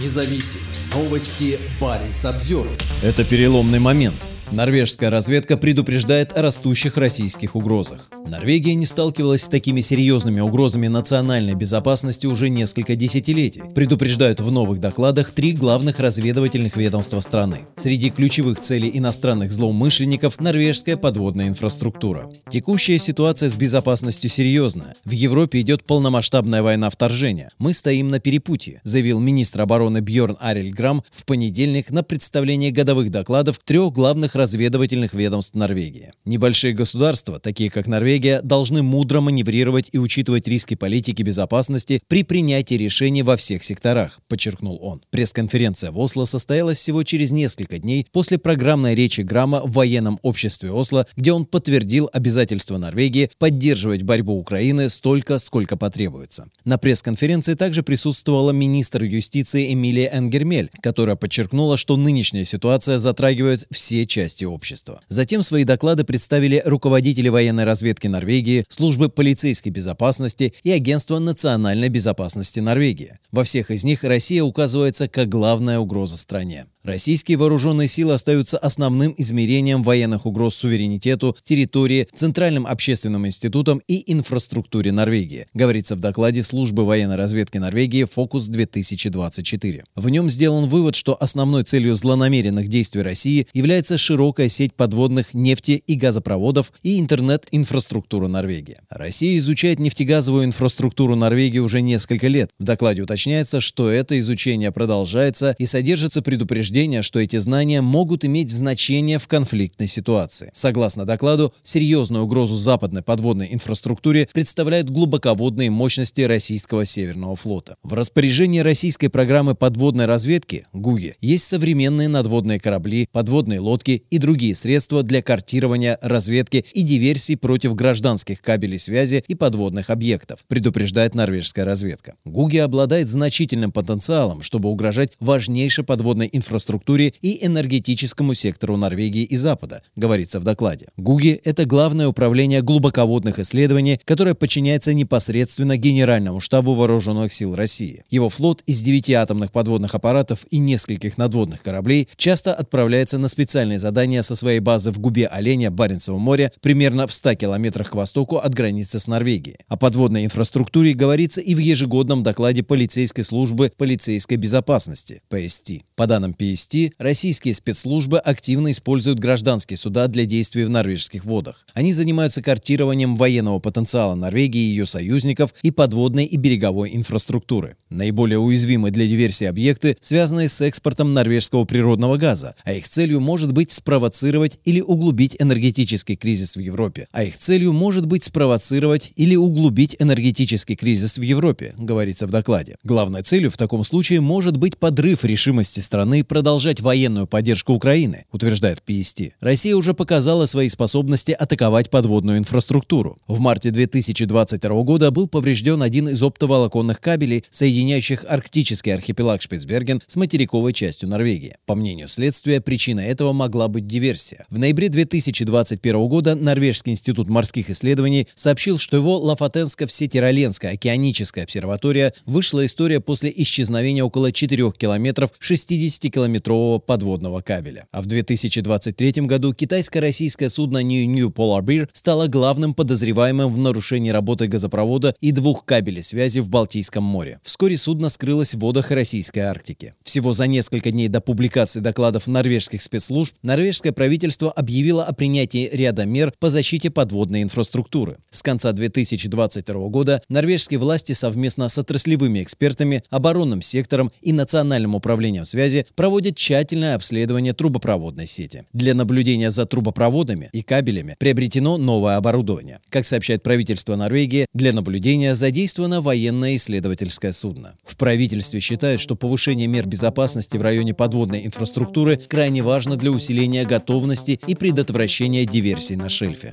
независим. Новости Баренц обзор. Это переломный момент. Норвежская разведка предупреждает о растущих российских угрозах. Норвегия не сталкивалась с такими серьезными угрозами национальной безопасности уже несколько десятилетий, предупреждают в новых докладах три главных разведывательных ведомства страны. Среди ключевых целей иностранных злоумышленников – норвежская подводная инфраструктура. Текущая ситуация с безопасностью серьезная. В Европе идет полномасштабная война вторжения. Мы стоим на перепутье, заявил министр обороны Бьорн Арель Грам в понедельник на представлении годовых докладов трех главных разведывательных ведомств Норвегии. Небольшие государства, такие как Норвегия, должны мудро маневрировать и учитывать риски политики безопасности при принятии решений во всех секторах, подчеркнул он. Пресс-конференция в Осло состоялась всего через несколько дней после программной речи Грамма в военном обществе Осло, где он подтвердил обязательство Норвегии поддерживать борьбу Украины столько, сколько потребуется. На пресс-конференции также присутствовала министр юстиции Эмилия Энгермель, которая подчеркнула, что нынешняя ситуация затрагивает все части части общества. Затем свои доклады представили руководители военной разведки Норвегии, службы полицейской безопасности и Агентства национальной безопасности Норвегии. Во всех из них Россия указывается как главная угроза стране. Российские вооруженные силы остаются основным измерением военных угроз суверенитету, территории, Центральным общественным институтом и инфраструктуре Норвегии, говорится в докладе службы военной разведки Норвегии «Фокус-2024». В нем сделан вывод, что основной целью злонамеренных действий России является широкая сеть подводных нефти и газопроводов и интернет-инфраструктуру Норвегии. Россия изучает нефтегазовую инфраструктуру Норвегии уже несколько лет. В докладе уточняется, что это изучение продолжается и содержится предупреждение что эти знания могут иметь значение в конфликтной ситуации. Согласно докладу, серьезную угрозу западной подводной инфраструктуре представляют глубоководные мощности российского Северного флота. В распоряжении российской программы подводной разведки ГУГИ есть современные надводные корабли, подводные лодки и другие средства для картирования, разведки и диверсий против гражданских кабелей связи и подводных объектов, предупреждает норвежская разведка. ГУГИ обладает значительным потенциалом, чтобы угрожать важнейшей подводной инфраструктуре и энергетическому сектору Норвегии и Запада, говорится в докладе. ГУГИ – это главное управление глубоководных исследований, которое подчиняется непосредственно Генеральному штабу Вооруженных сил России. Его флот из девяти атомных подводных аппаратов и нескольких надводных кораблей часто отправляется на специальные задания со своей базы в губе Оленя Баренцева моря примерно в 100 километрах к востоку от границы с Норвегией. О подводной инфраструктуре говорится и в ежегодном докладе полицейской службы полицейской безопасности ПСТ. По данным ПСТ, российские спецслужбы активно используют гражданские суда для действий в норвежских водах. Они занимаются картированием военного потенциала Норвегии и ее союзников и подводной и береговой инфраструктуры. Наиболее уязвимы для диверсии объекты, связанные с экспортом норвежского природного газа, а их целью может быть спровоцировать или углубить энергетический кризис в Европе. А их целью может быть спровоцировать или углубить энергетический кризис в Европе, говорится в докладе. Главной целью в таком случае может быть подрыв решимости страны продолжать военную поддержку Украины, утверждает PST. Россия уже показала свои способности атаковать подводную инфраструктуру. В марте 2022 года был поврежден один из оптоволоконных кабелей, соединяющих арктический архипелаг Шпицберген с материковой частью Норвегии. По мнению следствия, причиной этого могла быть диверсия. В ноябре 2021 года Норвежский институт морских исследований сообщил, что его Лафатенско-Всетироленская океаническая обсерватория вышла история после исчезновения около 4 километров 60 километров километрового подводного кабеля. А в 2023 году китайско-российское судно New New Polar Bear стало главным подозреваемым в нарушении работы газопровода и двух кабелей связи в Балтийском море. Вскоре судно скрылось в водах Российской Арктики. Всего за несколько дней до публикации докладов норвежских спецслужб норвежское правительство объявило о принятии ряда мер по защите подводной инфраструктуры. С конца 2022 года норвежские власти совместно с отраслевыми экспертами, оборонным сектором и Национальным управлением связи проводят тщательное обследование трубопроводной сети. Для наблюдения за трубопроводами и кабелями приобретено новое оборудование. Как сообщает правительство Норвегии, для наблюдения задействовано военное исследовательское судно. В правительстве считают, что повышение мер безопасности в районе подводной инфраструктуры крайне важно для усиления готовности и предотвращения диверсий на шельфе.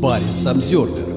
Парень Обзервер